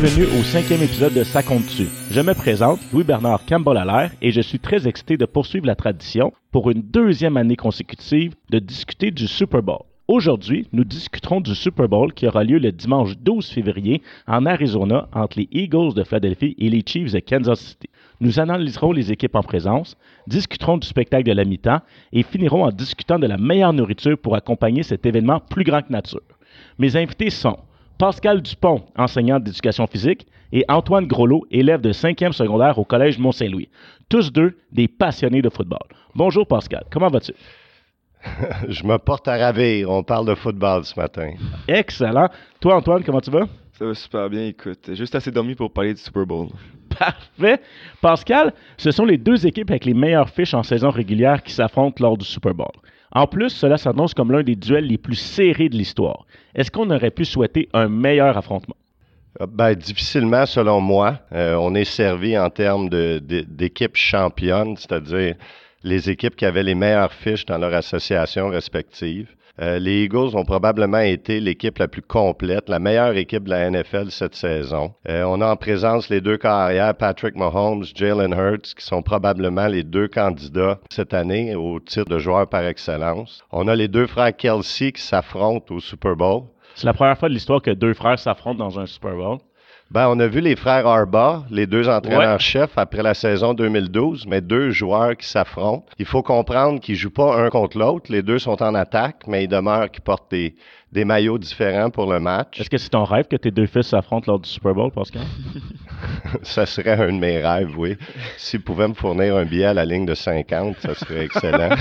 Bienvenue au cinquième épisode de Ça compte dessus. Je me présente, Louis-Bernard Campbell et je suis très excité de poursuivre la tradition pour une deuxième année consécutive de discuter du Super Bowl. Aujourd'hui, nous discuterons du Super Bowl qui aura lieu le dimanche 12 février en Arizona entre les Eagles de Philadelphie et les Chiefs de Kansas City. Nous analyserons les équipes en présence, discuterons du spectacle de la mi-temps et finirons en discutant de la meilleure nourriture pour accompagner cet événement plus grand que nature. Mes invités sont Pascal Dupont, enseignant d'éducation physique, et Antoine Groslo, élève de 5e secondaire au Collège Mont-Saint-Louis. Tous deux des passionnés de football. Bonjour Pascal, comment vas-tu? Je me porte à ravir. On parle de football ce matin. Excellent. Toi, Antoine, comment tu vas? Ça va super bien, écoute. Juste assez dormi pour parler du Super Bowl. Parfait. Pascal, ce sont les deux équipes avec les meilleures fiches en saison régulière qui s'affrontent lors du Super Bowl. En plus, cela s'annonce comme l'un des duels les plus serrés de l'histoire. Est-ce qu'on aurait pu souhaiter un meilleur affrontement? Euh, ben, difficilement, selon moi. Euh, on est servi en termes d'équipes championnes, c'est-à-dire les équipes qui avaient les meilleures fiches dans leur association respective. Euh, les Eagles ont probablement été l'équipe la plus complète, la meilleure équipe de la NFL cette saison. Euh, on a en présence les deux carrières, Patrick Mahomes, Jalen Hurts, qui sont probablement les deux candidats cette année au titre de joueur par excellence. On a les deux frères Kelsey qui s'affrontent au Super Bowl. C'est la première fois de l'histoire que deux frères s'affrontent dans un Super Bowl. Ben, on a vu les frères Arba, les deux entraîneurs-chefs après la saison 2012, mais deux joueurs qui s'affrontent. Il faut comprendre qu'ils jouent pas un contre l'autre. Les deux sont en attaque, mais ils demeurent qu'ils portent des, des maillots différents pour le match. Est-ce que c'est ton rêve que tes deux fils s'affrontent lors du Super Bowl, Pascal? ça serait un de mes rêves, oui. S'ils pouvaient me fournir un billet à la ligne de 50, ça serait excellent.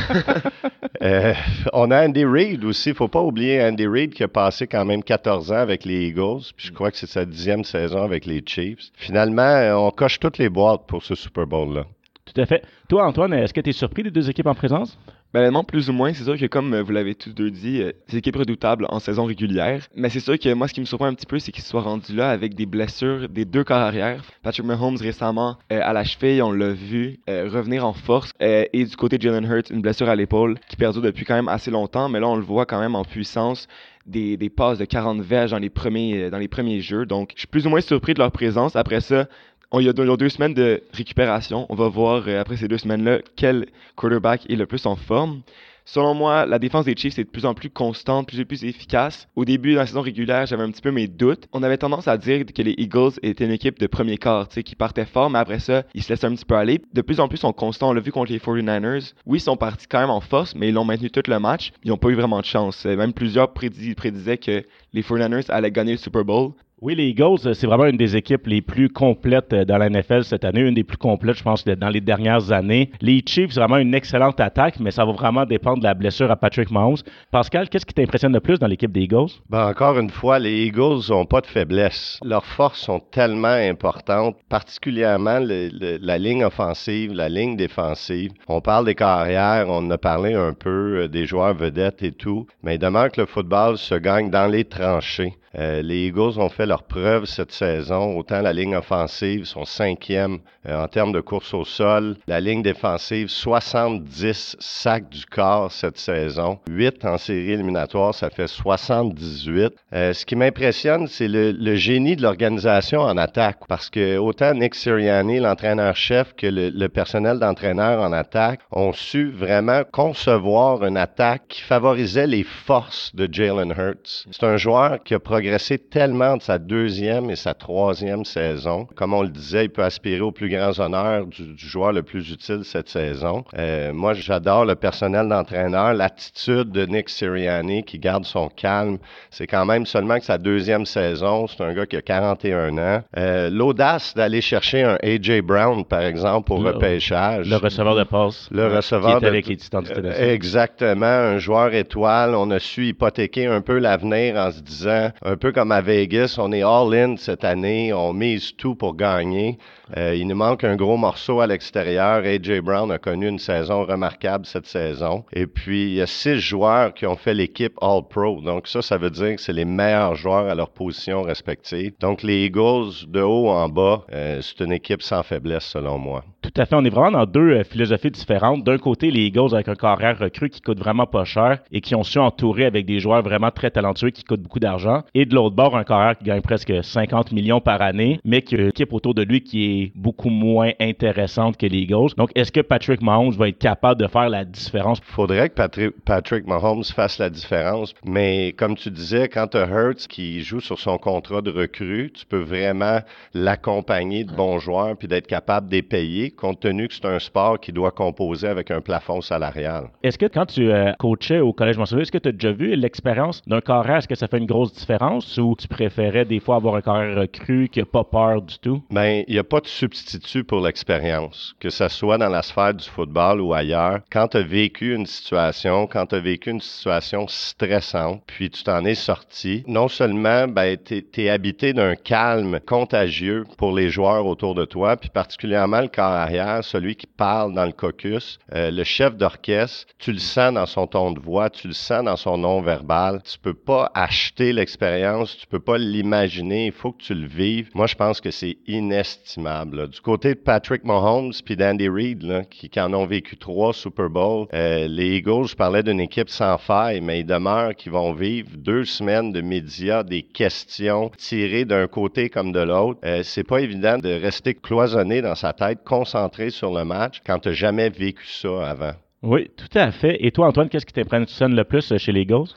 Euh, on a Andy Reid aussi. Il ne faut pas oublier Andy Reid qui a passé quand même 14 ans avec les Eagles. Puis je crois que c'est sa dixième saison avec les Chiefs. Finalement, on coche toutes les boîtes pour ce Super Bowl-là. Tout à fait. Toi, Antoine, est-ce que tu es surpris des deux équipes en présence? Ben, plus ou moins. C'est sûr que, comme euh, vous l'avez tous deux dit, euh, c'est équipe redoutable en saison régulière. Mais c'est sûr que moi, ce qui me surprend un petit peu, c'est qu'ils soient rendus là avec des blessures des deux corps arrière. Patrick Mahomes, récemment, euh, à la cheville, on l'a vu revenir en force. et du côté de Jalen Hurts, une blessure à l'épaule qui perdure depuis quand même assez longtemps. Mais là, on le voit quand même en puissance. Des, des passes de 40 verges dans les premiers dans les premiers jeux. Donc, je suis plus ou moins surpris de leur présence. Après ça, on a deux, semaines de récupération. On va voir euh, après ces deux semaines-là quel quarterback est le plus en forme. Selon moi, la défense des Chiefs est de plus en plus constante, plus en plus efficace. Au début de la saison régulière, j'avais un petit peu mes doutes. On avait tendance à dire que les Eagles étaient une équipe de premier quart, qui partait fort, mais après ça, ils se laissaient un petit peu aller. De plus en plus, sont constants. On l'a vu contre les 49ers. Oui, ils sont partis quand même en force, mais ils l'ont maintenu tout le match. Ils n'ont pas eu vraiment de chance. Même plusieurs prédisaient que les 49ers allaient gagner le Super Bowl. Oui, les Eagles, euh, c'est vraiment une des équipes les plus complètes euh, dans la NFL cette année, une des plus complètes, je pense, dans les dernières années. Les Chiefs, vraiment une excellente attaque, mais ça va vraiment dépendre de la blessure à Patrick Mahomes. Pascal, qu'est-ce qui t'impressionne le plus dans l'équipe des Eagles? Ben, encore une fois, les Eagles n'ont pas de faiblesse. Leurs forces sont tellement importantes, particulièrement la ligne offensive, la ligne défensive. On parle des carrières, on a parlé un peu euh, des joueurs vedettes et tout, mais il que le football se gagne dans les tranchées. Euh, les Eagles ont fait leur preuve cette saison. Autant la ligne offensive, sont cinquième euh, en termes de course au sol. La ligne défensive, 70 sacs du corps cette saison. 8 en série éliminatoire, ça fait 78. Euh, ce qui m'impressionne, c'est le, génie de l'organisation en attaque. Parce que autant Nick Sirianni, l'entraîneur-chef, que le, le personnel d'entraîneur en attaque ont su vraiment concevoir une attaque qui favorisait les forces de Jalen Hurts. C'est un joueur qui a progressé tellement de sa deuxième et sa troisième saison. Comme on le disait, il peut aspirer aux plus grands honneurs du, joueur le plus utile cette saison. Euh, moi, j'adore le personnel d'entraîneur, l'attitude de Nick Sirianni qui garde son calme. C'est quand même seulement que sa deuxième saison. C'est un gars qui a 41 ans. Euh, l'audace d'aller chercher un A.J. Brown, par exemple, au repêchage. Le receveur de passe. Le receveur de, avec les Titans du euh, Exactement. Un joueur étoile. On a su hypothéquer un peu l'avenir en se disant un peu comme à Vegas, on est all-in cette année, on mise tout pour gagner. Euh, il nous manque un gros morceau à l'extérieur. AJ Brown a connu une saison remarquable cette saison. Et puis, il y a six joueurs qui ont fait l'équipe All-Pro. Donc ça, ça veut dire que c'est les meilleurs joueurs à leur position respective. Donc les Eagles, de haut en bas, euh, c'est une équipe sans faiblesse selon moi. Tout à fait. On est vraiment dans deux euh, philosophies différentes. D'un côté, les Eagles avec un carrière recru qui coûte vraiment pas cher et qui ont su entourer avec des joueurs vraiment très talentueux qui coûtent beaucoup d'argent. Et de l'autre bord, un carrière qui gagne presque 50 millions par année, mais qui a une équipe autour de lui qui est beaucoup moins intéressante que les Eagles. Donc, est-ce que Patrick Mahomes va être capable de faire la différence? Il faudrait que Patrick, Patrick Mahomes fasse la différence, mais comme tu disais, quand tu as Hurts qui joue sur son contrat de recrue, tu peux vraiment l'accompagner de bons joueurs puis d'être capable de les payer, compte tenu que c'est un sport qui doit composer avec un plafond salarial. Est-ce que quand tu euh, coachais au Collège Montréal, est-ce que tu as déjà vu l'expérience d'un carrière? Est-ce que ça fait une grosse différence? Ou tu préférais des fois avoir un carrière recru qui n'a pas peur du tout? Bien, il n'y a pas de substitut pour l'expérience, que ce soit dans la sphère du football ou ailleurs. Quand tu as vécu une situation, quand tu as vécu une situation stressante, puis tu t'en es sorti, non seulement ben, tu es, habité d'un calme contagieux pour les joueurs autour de toi, puis particulièrement le corps arrière, celui qui parle dans le caucus, euh, le chef d'orchestre, tu le sens dans son ton de voix, tu le sens dans son nom verbal. Tu peux pas acheter l'expérience, tu peux pas l'imaginer, il faut que tu le vives. Moi, je pense que c'est inestimable. Du côté de Patrick Mahomes puis d'Andy Reid, qui, en ont vécu trois Super Bowls, euh, les Eagles, je parlais d'une équipe sans faille, mais il demeure qu'ils vont vivre deux semaines de médias, des questions tirées d'un côté comme de l'autre. Euh, c'est pas évident de rester cloisonné dans sa tête, concentré sur le match quand tu jamais vécu ça avant. Oui, tout à fait. Et toi, Antoine, qu'est-ce qui t'impressionne le plus euh, chez les Eagles?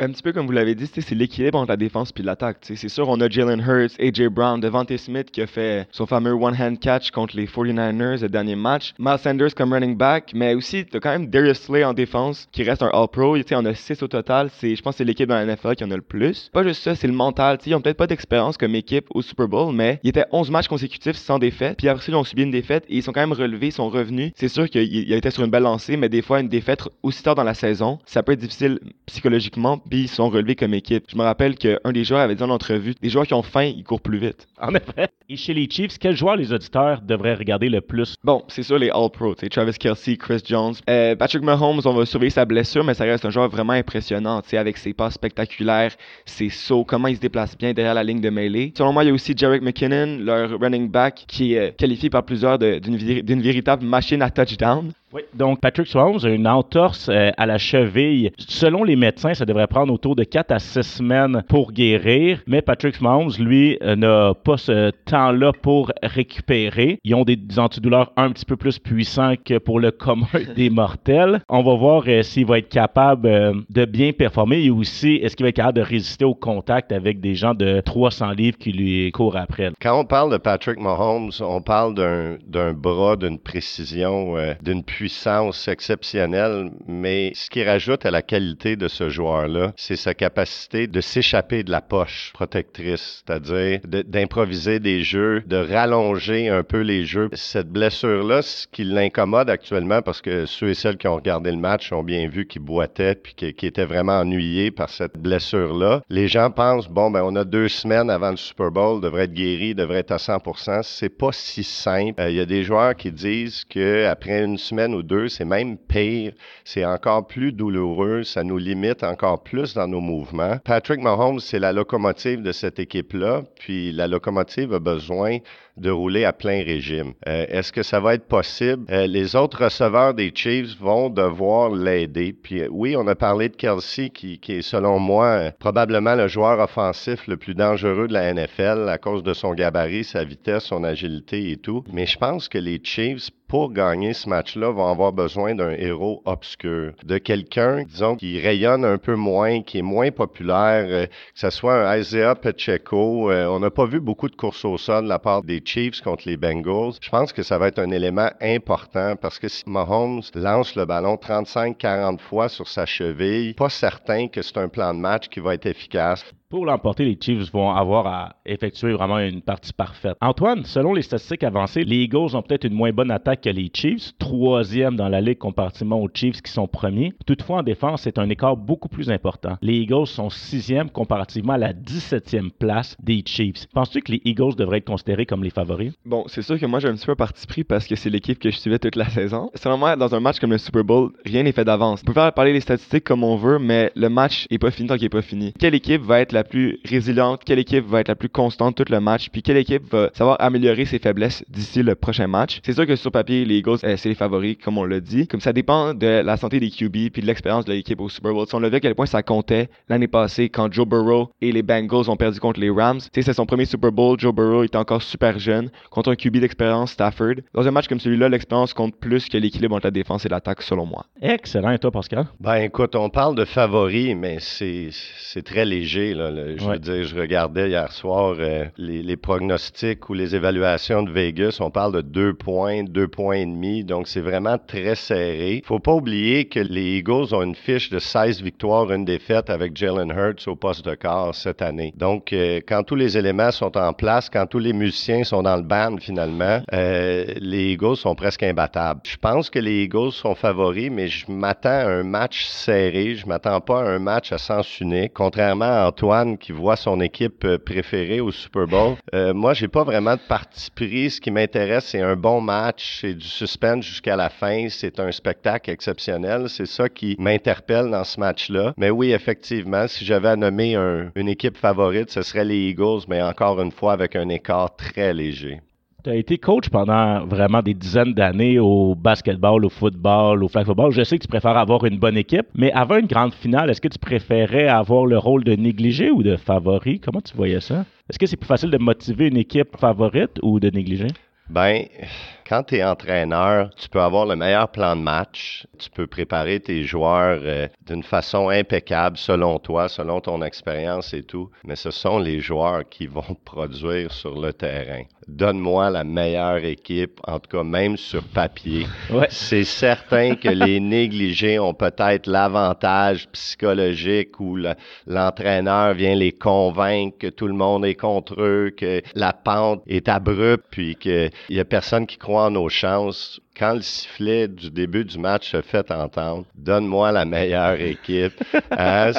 Un petit peu comme vous l'avez dit, c'est l'équilibre entre la défense et l'attaque. C'est sûr, on a Jalen Hurts, AJ Brown, Devontae Smith qui a fait son fameux one-hand catch contre les 49ers le dernier match. Miles Sanders comme running back, mais aussi tu as quand même Darius Slay en défense qui reste un All-Pro. On a 6 au total. Je pense que c'est l'équipe dans la NFL qui en a le plus. Pas juste ça, c'est le mental. T'sais, ils ont peut-être pas d'expérience comme équipe au Super Bowl, mais ils étaient 11 matchs consécutifs sans défaite. Puis après ils ont subi une défaite et ils sont quand même relevés, ils sont revenus. C'est sûr qu'ils étaient sur une belle lancée, mais des fois, une défaite aussi tard dans la saison, ça peut être difficile psychologiquement. Puis ils sont relevés équipe. Je me rappelle qu'un des joueurs avait dit en entrevue les joueurs qui ont faim, ils courent plus vite. En effet. Et chez les Chiefs, quel joueur les auditeurs devraient regarder le plus? Bon, c'est sûr les All-Pro, Travis Kelsey, Chris Jones. Euh, Patrick Mahomes, on va surveiller sa blessure, mais ça reste un joueur vraiment impressionnant, avec ses pas spectaculaires, ses sauts, comment il se déplace bien derrière la ligne de mêlée. Selon moi, il y a aussi Jarek McKinnon, leur running back, qui est qualifié par plusieurs d'une véritable machine à touchdown. Oui, donc Patrick Mahomes a une entorse euh, à la cheville. Selon les médecins, ça devrait prendre autour de 4 à 6 semaines pour guérir, mais Patrick Mahomes, lui, euh, n'a pas ce temps-là pour récupérer. Ils ont des antidouleurs un petit peu plus puissants que pour le commun des mortels. On va voir euh, s'il va être capable de bien performer et aussi est-ce qu'il va être capable de résister au contact avec des gens de 300 livres qui lui courent après. Quand on parle de Patrick Mahomes, on parle d'un bras, d'une précision, d'une puissance puissance exceptionnelle, mais ce qui rajoute à la qualité de ce joueur-là, c'est sa capacité de s'échapper de la poche protectrice, c'est-à-dire d'improviser des jeux, de rallonger un peu les jeux. Cette blessure-là, ce qui l'incommode actuellement, parce que ceux et celles qui ont regardé le match ont bien vu qu'il boitait puis qu'il était vraiment ennuyé par cette blessure-là. Les gens pensent, bon, ben on a deux semaines avant le Super Bowl, devrait être guéri, devrait être à 100%. C'est pas si simple. Euh, il y a des joueurs qui disent qu'après une semaine ou deux, c'est même pire, c'est encore plus douloureux, ça nous limite encore plus dans nos mouvements. Patrick Mahomes, c'est la locomotive de cette équipe-là, puis la locomotive a besoin de rouler à plein régime. Euh, est-ce que ça va être possible? Euh, les autres receveurs des Chiefs vont devoir l'aider. Puis euh, oui, on a parlé de Kelsey, qui, qui est selon moi probablement le joueur offensif le plus dangereux de la NFL à cause de son gabarit, sa vitesse, son agilité et tout. Mais je pense que les Chiefs pour gagner ce match-là, vont avoir besoin d'un héros obscur, de quelqu'un, disons, qui rayonne un peu moins, qui est moins populaire, que ce soit un Isaiah Pacheco. on n'a pas vu beaucoup de courses au sol de la part des Chiefs contre les Bengals, je pense que ça va être un élément important parce que si Mahomes lance le ballon 35-40 fois sur sa cheville, pas certain que c'est un plan de match qui va être efficace. Pour l'emporter, les Chiefs vont avoir à effectuer vraiment une partie parfaite. Antoine, selon les statistiques avancées, les Eagles ont peut-être une moins bonne attaque que les Chiefs, troisième dans la ligue comparativement aux Chiefs qui sont premiers. Toutefois, en défense, c'est un écart beaucoup plus important. Les Eagles sont sixième comparativement à la 17e place des Chiefs. Penses-tu que les Eagles devraient être considérés comme les favoris? Bon, c'est sûr que moi j'ai un petit peu parti pris parce que c'est l'équipe que je suivais toute la saison. Selon moi, dans un match comme le Super Bowl, rien n'est fait d'avance. On peut faire parler des statistiques comme on veut, mais le match est pas fini tant qu'il est pas fini. Quelle équipe va être la la plus résiliente, quelle équipe va être la plus constante tout le match, puis quelle équipe va savoir améliorer ses faiblesses d'ici le prochain match. C'est sûr que sur papier, les Eagles, euh, c'est les favoris, comme on l'a dit. Comme ça dépend de la santé des QB puis de l'expérience de l'équipe au Super Bowl. Si on l'a vu à quel point ça comptait l'année passée quand Joe Burrow et les Bengals ont perdu contre les Rams. C'est son premier Super Bowl. Joe Burrow était encore super jeune contre un QB d'expérience Stafford. Dans un match comme celui-là, l'expérience compte plus que l'équilibre entre la défense et l'attaque, selon moi. Excellent. Et toi, Pascal? Ben écoute, on parle de favoris, mais c'est très léger. Là. Je veux dire, je regardais hier soir euh, les, les, pronostics ou les évaluations de Vegas. On parle de deux points, deux points et demi. Donc, c'est vraiment très serré. Faut pas oublier que les Eagles ont une fiche de 16 victoires, une défaite avec Jalen Hurts au poste de quart cette année. Donc, euh, quand tous les éléments sont en place, quand tous les musiciens sont dans le band finalement, euh, les Eagles sont presque imbattables. Je pense que les Eagles sont favoris, mais je m'attends à un match serré. Je m'attends pas à un match à sens unique. Contrairement à Antoine qui voit son équipe euh, préférée au Super Bowl, euh, moi, j'ai pas vraiment de parti pris. Ce qui m'intéresse, c'est un bon match, c'est du suspense jusqu'à la fin, c'est un spectacle exceptionnel. C'est ça qui m'interpelle dans ce match-là. Mais oui, effectivement, si j'avais à nommer une équipe favorite, ce serait les Eagles, mais encore une fois avec un écart très léger. Tu as été coach pendant vraiment des dizaines d'années au basketball, au football, au flag football. Je sais que tu préfères avoir une bonne équipe, mais avant une grande finale, est-ce que tu préférais avoir le rôle de négligé ou de favori? Comment tu voyais ça? Est-ce que c'est plus facile de motiver une équipe favorite ou de négliger? Ben, quand tu es entraîneur, tu peux avoir le meilleur plan de match, tu peux préparer tes joueurs euh, d'une façon impeccable selon toi, selon ton expérience et tout, mais ce sont les joueurs qui vont produire sur le terrain. Donne-moi la meilleure équipe, en tout cas même sur papier. C'est certain que les négligés ont peut-être l'avantage psychologique où l'entraîneur vient les convaincre que tout le monde est contre eux, que la pente est abrupte, puis qu'il y a personne qui croit en nos chances quand le sifflet du début du match se fait entendre, donne-moi la meilleure équipe. Hein?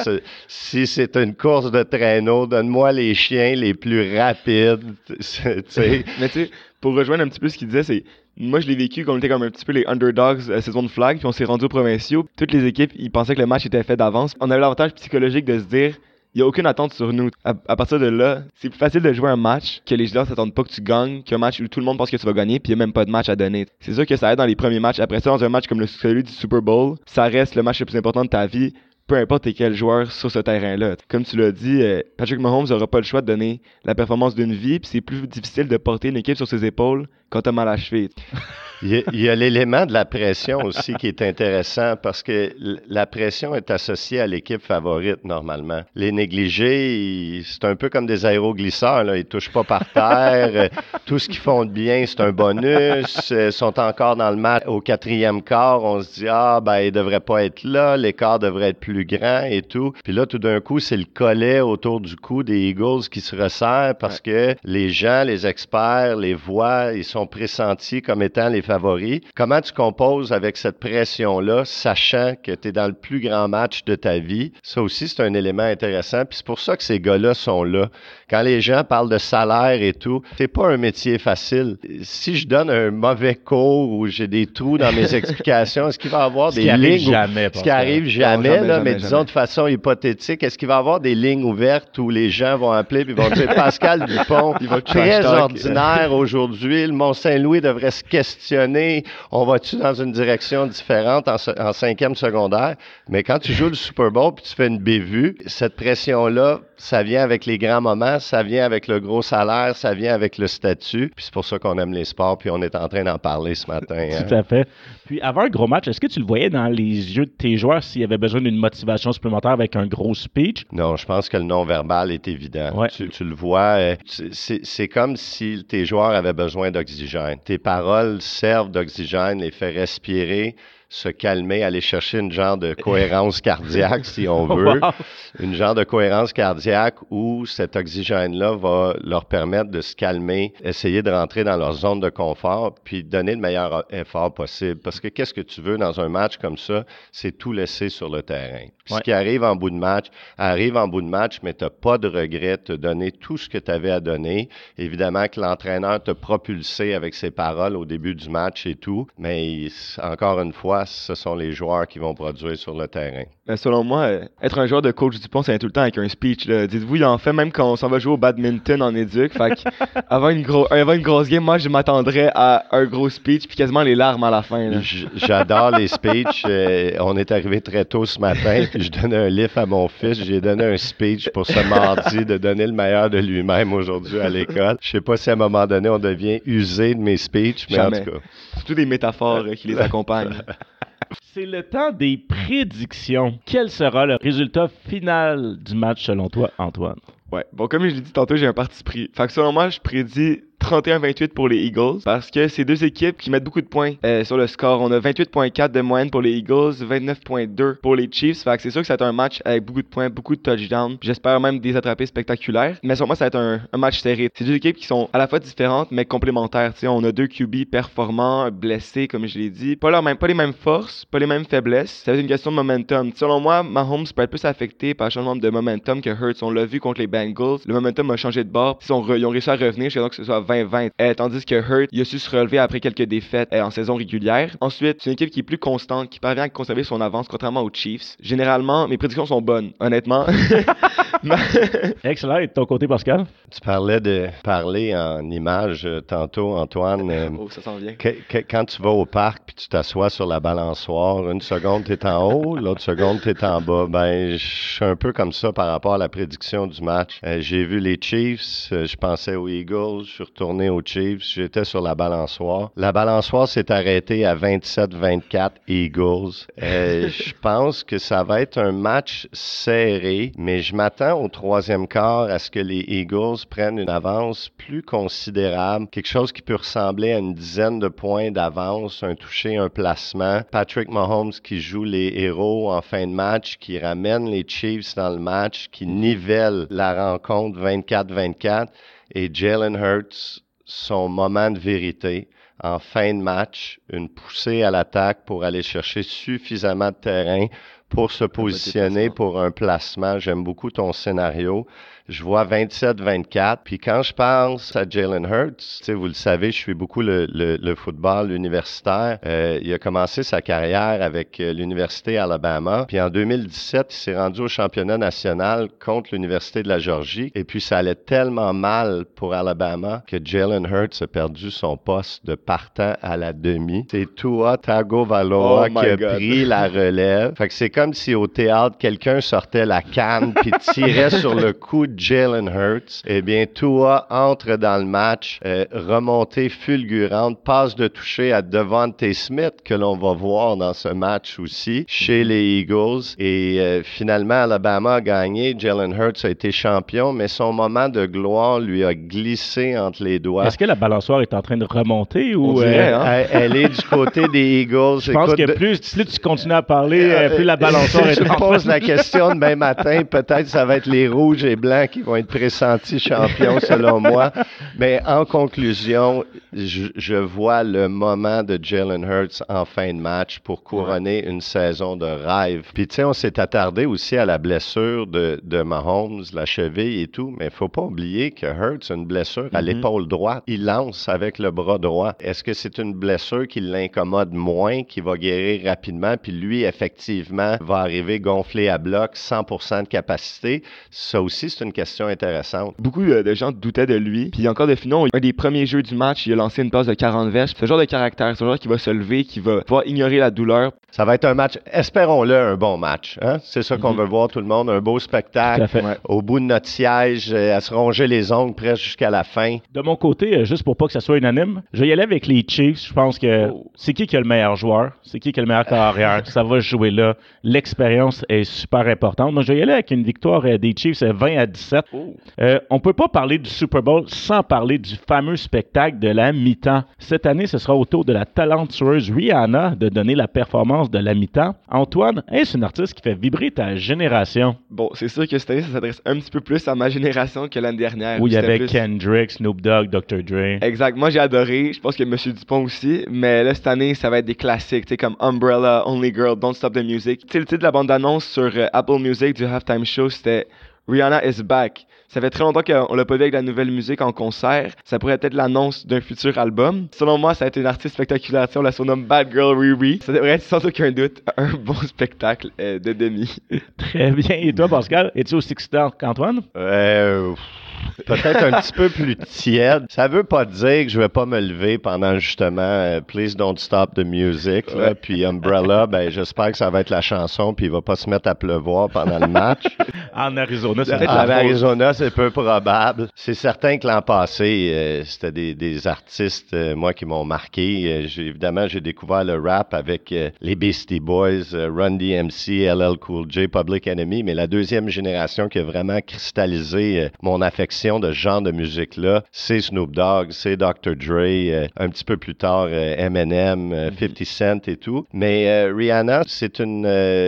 si c'est une course de traîneau, donne-moi les chiens les plus rapides. Mais tu sais, pour rejoindre un petit peu ce qu'il disait, c'est moi, je l'ai vécu quand on était comme un petit peu les underdogs à saison de flag, puis on s'est rendu aux provinciaux. Toutes les équipes, ils pensaient que le match était fait d'avance. On avait l'avantage psychologique de se dire, il n'y a aucune attente sur nous. À, partir de là, c'est plus facile de jouer un match que les joueurs s'attendent pas que tu gagnes qu'un match où tout le monde pense que tu vas gagner puis il n'y a même pas de match à donner. C'est sûr que ça aide dans les premiers matchs. Après ça, dans un match comme le celui du Super Bowl, ça reste le match le plus important de ta vie peu importe quel joueur sur ce terrain-là. Comme tu l'as dit, euh, Patrick Mahomes n'aura pas le choix de donner la performance d'une vie, puis c'est plus difficile de porter une équipe sur ses épaules quand t'as mal à cheville. Il y a, l'élément de la pression aussi qui est intéressant parce que la pression est associée à l'équipe favorite normalement. Les négligés, c'est un peu comme des aéroglisseurs, là. ils touchent pas par terre. Tout ce qu'ils font de bien, c'est un bonus. Ils sont encore dans le match au quatrième quart. On se dit ah ben ils devraient pas être là, l'écart devrait être plus grand et tout. Puis là tout d'un coup c'est le collet autour du cou des Eagles qui se resserre parce que les gens, les experts, les voient, ils sont pressentis comme étant les favoris. Comment tu composes avec cette pression-là, sachant que tu es dans le plus grand match de ta vie? Ça aussi, c'est un élément intéressant. Puis c'est pour ça que ces gars-là sont là. Quand les gens parlent de salaire et tout, c'est pas un métier facile. Si je donne un mauvais cours ou j'ai des trous dans mes explications, est-ce qu'il va y avoir des lignes? Jamais, ce qui arrive jamais, là, mais disons de façon hypothétique, est-ce qu'il va y avoir des lignes ouvertes où les gens vont appeler et vont dire Pascal Dupont, il va très ordinaire aujourd'hui, le Mont-Saint-Louis devrait se questionner, on va-tu dans une direction différente en, cinquième secondaire? Mais quand tu joues le Super Bowl puis tu fais une bévue, cette pression-là, ça vient avec les grands moments, ça vient avec le gros salaire, ça vient avec le statut. Puis c'est pour ça qu'on aime les sports, puis on est en train d'en parler ce matin. Hein. Tout à fait. Puis avant un gros match, est-ce que tu le voyais dans les yeux de tes joueurs s'il y avait besoin d'une motivation supplémentaire avec un gros speech? Non, je pense que le non-verbal est évident. Tu, tu, le vois, euh, c'est comme si tes joueurs avaient besoin d'oxygène. Tes paroles servent d'oxygène, les fait respirer se calmer, aller chercher une genre de cohérence cardiaque, si on veut. Une genre de cohérence cardiaque où cet oxygène-là va leur permettre de se calmer, essayer de rentrer dans leur zone de confort, puis donner le meilleur effort possible. Parce que qu'est-ce que tu veux dans un match comme ça? C'est tout laisser sur le terrain. Ce qui arrive en bout de match, arrive en bout de match, mais tu n'as pas de regret, de donner tout ce que tu avais à donner. Évidemment que l'entraîneur t'a propulsé avec ses paroles au début du match et tout, mais encore une fois, ce sont les joueurs qui vont produire sur le terrain? Mais selon moi, être un joueur de coach du pont, c'est tout le temps avec un speech. Dites-vous, il en fait même quand on s'en va jouer au badminton en éduc. Fait avant, une gros, avant une grosse game, moi, je m'attendrais à un gros speech puis quasiment les larmes à la fin. J'adore les speeches. Euh, on est arrivé très tôt ce matin, puis je donnais un lift à mon fils. J'ai donné un speech pour ce mardi de donner le meilleur de lui-même aujourd'hui à l'école. Je sais pas si à un moment donné, on devient usé de mes speeches, mais en tout cas. Surtout des métaphores euh, qui les accompagnent. C'est le temps des prédictions. Quel sera le résultat final du match selon toi, Antoine? Ouais. Bon, comme je l'ai dit tantôt, j'ai un parti pris. Fait que selon moi, je prédis 31-28 pour les Eagles parce que c'est deux équipes qui mettent beaucoup de points euh, sur le score. On a 28.4 de moyenne pour les Eagles, 29.2 pour les Chiefs. Fait que c'est sûr que ça va être un match avec beaucoup de points, beaucoup de touchdowns. J'espère même des attrapés spectaculaires. Mais sur moi, ça va être un, match serré. C'est deux équipes qui sont à la fois différentes mais complémentaires. sais, on a deux QB performants, blessés comme je l'ai dit. Pas, leur même, pas les mêmes forces, pas les mêmes faiblesses. Ça va être une question de momentum. selon moi, Mahomes peut être plus affecté par le changement de momentum que Hurts. On l'a vu contre les Bengals. Le momentum a changé de bord. Ils, ont, réussi à revenir. Je que ce soit 20-20. Euh, tandis que Hurt, il a su se relever après quelques défaites euh, en saison régulière. Ensuite, c'est une équipe qui est plus constante, qui parvient à conserver son avance, contrairement aux Chiefs. Généralement, mes prédictions sont bonnes, honnêtement. Excellent. Et de ton côté, Pascal? Tu parlais de parler en image euh, tantôt, Antoine. oh, ça s'en vient. quand tu vas au parc puis tu t'assois sur la balançoire, une seconde, tu es en haut, l'autre seconde, tu es en bas. Ben, je suis un peu comme ça par rapport à la prédiction du match. J'ai vu les Chiefs, je pensais aux Eagles, je suis retourné aux Chiefs, j'étais sur la balançoire. La balançoire s'est arrêtée à 27-24 Eagles. Euh, je pense que ça va être un match serré, mais je m'attends au troisième quart à ce que les Eagles prennent une avance plus considérable, quelque chose qui peut ressembler à une dizaine de points d'avance, un toucher, un placement. Patrick Mahomes qui joue les héros en fin de match, qui ramène les Chiefs dans le match, qui nivelle la rencontre 24-24 et Jalen Hurts son moment de vérité en fin de match, une poussée à l'attaque pour aller chercher suffisamment de terrain pour se positionner pour un placement. J'aime beaucoup ton scénario je vois 27-24. Puis quand je pense à Jalen Hurts, vous le savez, je suis beaucoup le, le, football universitaire. Euh, il a commencé sa carrière avec euh, l'Université Alabama. Puis en 2017, il s'est rendu au championnat national contre l'Université de la Georgie. Et puis ça allait tellement mal pour Alabama que Jalen Hurts a perdu son poste de partant à la demi. C'est Tua Tagovailoa oh qui a pris la relève. Fait que c'est comme si au théâtre, quelqu'un sortait la canne puis tirait sur le coup de Jalen Hurts, eh bien, Tua entre dans le match, euh, remontée fulgurante, passe de toucher à Devontae Smith, que l'on va voir dans ce match aussi, chez les Eagles. Et euh, finalement, Alabama a gagné. Jalen Hurts a été champion, mais son moment de gloire lui a glissé entre les doigts. Est-ce que la balançoire est en train de remonter ou euh, hein? elle, est du côté des Eagles? Je pense que plus, tu continues à parler, plus la balançoire est en train Je pose la question demain matin, peut-être ça va être les rouges et blancs qui vont être pressentis champions, selon moi. Mais en conclusion, je, vois le moment de Jalen Hurts en fin de match pour couronner une saison de rêve. Puis, tu sais, on s'est attardé aussi à la blessure de, de Mahomes, la cheville et tout, mais il faut pas oublier que Hurts a une blessure à mm-hmm. l'épaule droite. Il lance avec le bras droit. Est-ce que c'est une blessure qui l'incommode moins, qui va guérir rapidement, puis lui, effectivement, va arriver gonflé à bloc, 100% de capacité? Ça aussi, c'est une question intéressante. Beaucoup euh, de gens doutaient de lui. Puis encore de finaux, un des premiers jeux du match, il a lancé une passe de 40 verges. Ce genre de caractère, ce genre qui va se lever, qui va pouvoir ignorer la douleur. Ça va être un match, espérons-le, un bon match. Hein? C'est ça qu'on mhm. veut voir tout le monde, un beau spectacle. Au bout de notre siège, euh, à se ronger les ongles presque jusqu'à la fin. De mon côté, euh, juste pour pas que ça soit unanime, je vais y aller avec les Chiefs. Je pense que oh. c'est qui qui est le meilleur joueur, c'est qui qui est le meilleur carrière? ça va jouer là. L'expérience est super importante. Donc, je vais y aller avec une victoire des Chiefs 20 à 17. Euh, on peut pas parler du Super Bowl sans parler du fameux spectacle de la mi-temps. Cette année, ce sera au tour de la talentueuse Rihanna de donner la performance de la mi-temps. Antoine, est-ce une artiste qui fait vibrer ta génération? Bon, c'est sûr que cette année, ça s'adresse un petit peu plus à ma génération que l'année dernière. Où il y avait Kendrick, Snoop Dogg, Dr. Dre. Exact. Moi, j'ai adoré. Je pense que M. Dupont aussi. Mais là, cette année, ça va être des classiques, tu sais, comme Umbrella, Only Girl, Don't Stop the Music. Tu sais, le titre de la bande-annonce sur euh, Apple Music du Halftime Show, c'était Rihanna is back. Ça fait très longtemps qu'on l'a pas vu avec la nouvelle musique en concert. Ça pourrait être l'annonce d'un futur album. Selon moi, ça a été une artiste spectaculaire. On la surnomme Bad Girl Riri. Ça devrait être sans aucun doute un bon spectacle euh, de demi. Très bien. Et toi, Pascal, es-tu aussi excité qu'Antoine? Euh, Peut-être un petit peu plus tiède. Ça veut pas dire que je vais pas me lever pendant justement euh, Please Don't Stop the Music. Là, Puis Umbrella, ben j'espère que ça va être la chanson, puis il va pas se mettre à pleuvoir pendant le match. en Arizona, c'est En Arizona, c'est peu probable. C'est certain que l'an passé, euh, c'était des, des, artistes, euh, moi, qui m'ont marqué. J'ai, évidemment, j'ai découvert le rap avec les Beastie Boys, Run DMC, LL Cool J, Public Enemy, mais la deuxième génération qui a vraiment cristallisé mon affection de ce genre de musique-là, c'est Snoop Dogg, c'est Dr. Dre, euh, un petit peu plus tard euh, Eminem, 50 euh, Cent et tout. Mais Rihanna, c'est une,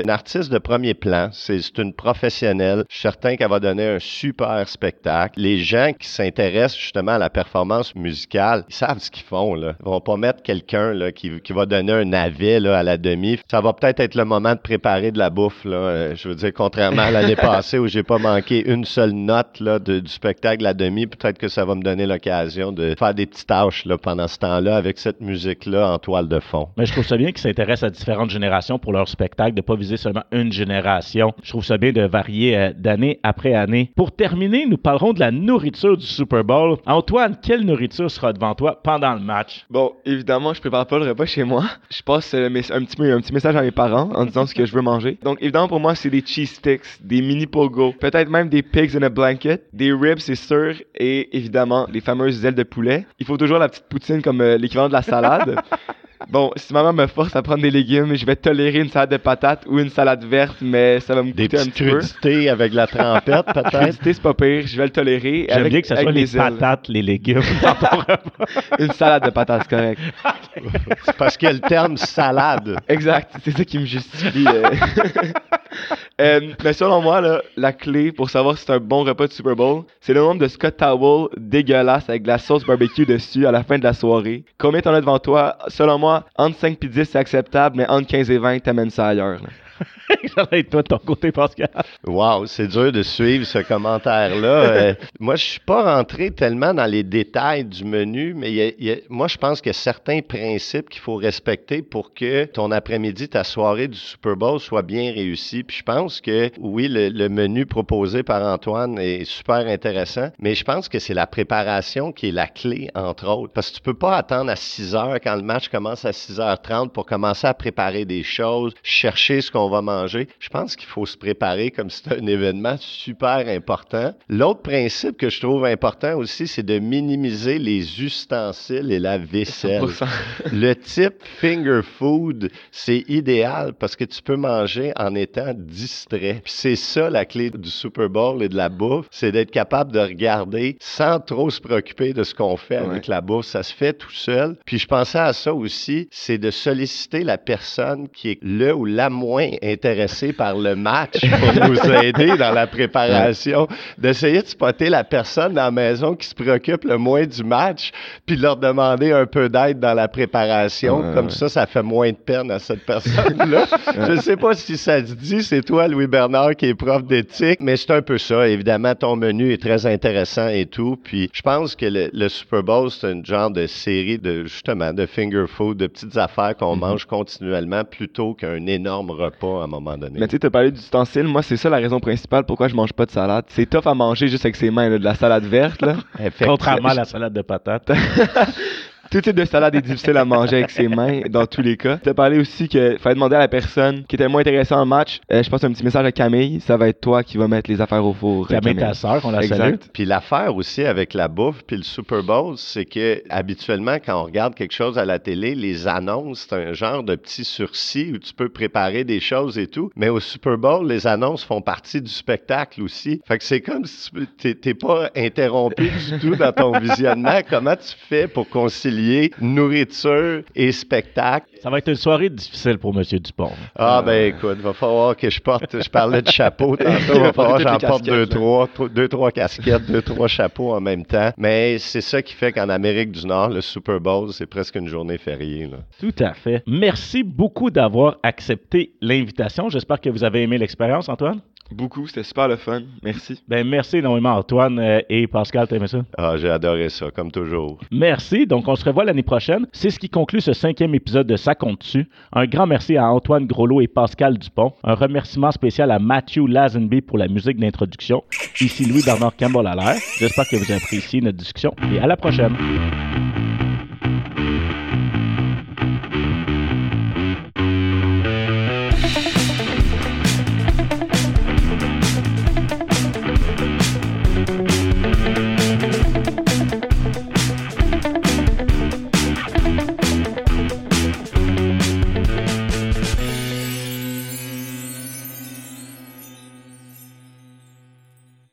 artiste de premier plan, c'est une professionnelle. Je suis certain qu'elle va donner un super spectacle. Les gens qui s'intéressent justement à la performance musicale, ils savent ce qu'ils font. Là. Ils vont pas mettre quelqu'un qui, qui va donner un avis là, à la demi. Ça va peut-être être le moment de préparer de la bouffe. Là. Je veux dire, contrairement à l'année passée où j'ai pas manqué une seule note là, de, du spectacle spectacle la demi, peut-être que ça va me donner l'occasion de faire des petites tâches là, pendant ce temps-là avec cette musique-là en toile de fond. Mais je trouve ça bien qu'ils s'intéressent à différentes générations pour leur spectacle, de ne pas viser seulement une génération. Je trouve ça bien de varier euh, d'année après année. Pour terminer, nous parlerons de la nourriture du Super Bowl. Antoine, quelle nourriture sera devant toi pendant le match? Bon, évidemment, je prépare pas le repas chez moi. Je passe euh, un, petit, un petit message à mes parents en disant ce que je veux manger. Donc, évidemment, pour moi, c'est des cheese sticks, des mini pogo, peut-être même des pigs in a blanket, des ribs c'est sûr. Et évidemment, les fameuses ailes de poulet. Il faut toujours la petite poutine comme euh, l'équivalent de la salade. Bon, si maman me force à prendre des légumes, je vais tolérer une salade de patates ou une salade verte, mais ça va me coûter un petit peu. Des avec la trempette, peut-être? c'est pas pire, je vais le tolérer. J'aime bien que ce soit les, patates, les légumes Une salade de patates, c'est correct. c'est parce qu'il y a le terme salade. Exact, c'est ça qui me justifie. Euh. Euh, mais selon moi, là, la clé pour savoir si c'est un bon repas de Super Bowl, c'est le nombre de Scott Towel dégueulasse avec de la sauce barbecue dessus à la fin de la soirée. Combien t'en as devant toi? Selon moi, entre 5 et 10, c'est acceptable, mais entre 15 et 20, t'amènes ça ailleurs. ça va être toi de ton côté, Pascal. Wow, c'est dur de suivre ce commentaire-là. Euh, moi, je suis pas rentré tellement dans les détails du menu, mais moi, je pense qu'il y a certains principes qu'il faut respecter pour que ton après-midi, ta soirée du Super Bowl soit bien réussie. Puis je pense que, oui, le, menu proposé par Antoine est super intéressant, mais je pense que c'est la préparation qui est la clé, entre autres. Parce que tu peux pas attendre à 6 heures quand le match commence à 6h30 pour commencer à préparer des choses, chercher ce qu'on va manger. Je pense qu'il faut se préparer comme si c'était un événement super important. L'autre principe que je trouve important aussi, c'est de minimiser les ustensiles et la vaisselle. Le type finger food, c'est idéal parce que tu peux manger en étant distrait. c'est ça la clé du Super Bowl et de la bouffe, c'est d'être capable de regarder sans trop se préoccuper de ce qu'on fait avec la bouffe. Ça se fait tout seul. Puis je pensais à ça aussi, c'est de solliciter la personne qui est le ou la moins intéressé par le match pour nous aider dans la préparation, d'essayer de spotter la personne dans la maison qui se préoccupe le moins du match, puis de leur demander un peu d'aide dans la préparation. Comme ça, ça fait moins de peine à cette personne-là. Je ne sais pas si ça se dit, c'est toi, Louis Bernard, qui est prof d'éthique, mais c'est un peu ça. Évidemment, ton menu est très intéressant et tout. Puis je pense que le, Super Bowl, c'est un genre de série de, justement, de finger food, de petites affaires qu'on mm-hmm. mange continuellement plutôt qu'un énorme repas à un moment donné. Mais tu sais, as parlé d'ustensiles. Moi, c'est ça la raison principale pourquoi je mange pas de salade. C'est tough à manger juste avec ses mains, de la salade verte. Là. Contrairement à la salade de patates. Tout type de salade est difficile à manger avec ses mains, dans tous les cas. Tu as parlé aussi qu'il fallait demander à la personne qui était moins intéressée en match. Euh, je passe un petit message à Camille. Ça va être toi qui va mettre les affaires au four. Camille, ta soeur, on la salue. Puis l'affaire aussi avec la bouffe puis le Super Bowl, c'est que habituellement, quand on regarde quelque chose à la télé, les annonces, c'est un genre de petit sursis où tu peux préparer des choses et tout. Mais au Super Bowl, les annonces font partie du spectacle aussi. Fait que c'est comme si tu t'es pas interrompu du tout dans ton visionnement. Comment tu fais pour concilier nourriture et spectacle. Ça va être une soirée difficile pour M. Dupont. Ah, ben écoute, il va falloir que je porte, je parlais de chapeau tantôt, il va falloir que j'en porte deux trois, deux, trois casquettes, deux, trois chapeaux en même temps. Mais c'est ça qui fait qu'en Amérique du Nord, le Super Bowl, c'est presque une journée fériée. Tout à fait. Merci beaucoup d'avoir accepté l'invitation. J'espère que vous avez aimé l'expérience, Antoine. Beaucoup, c'était super le fun. Merci. Ben, merci énormément, Antoine euh, et Pascal, t'as aimé ça? Ah, j'ai adoré ça, comme toujours. Merci. Donc, on se revoit l'année prochaine. C'est ce qui conclut ce cinquième épisode de Ça compte dessus. Un grand merci à Antoine Groslo et Pascal Dupont. Un remerciement spécial à Matthew Lazenby pour la musique d'introduction. Ici Louis-Bernard Campbell à l'air. J'espère que vous appréciez notre discussion et à la prochaine.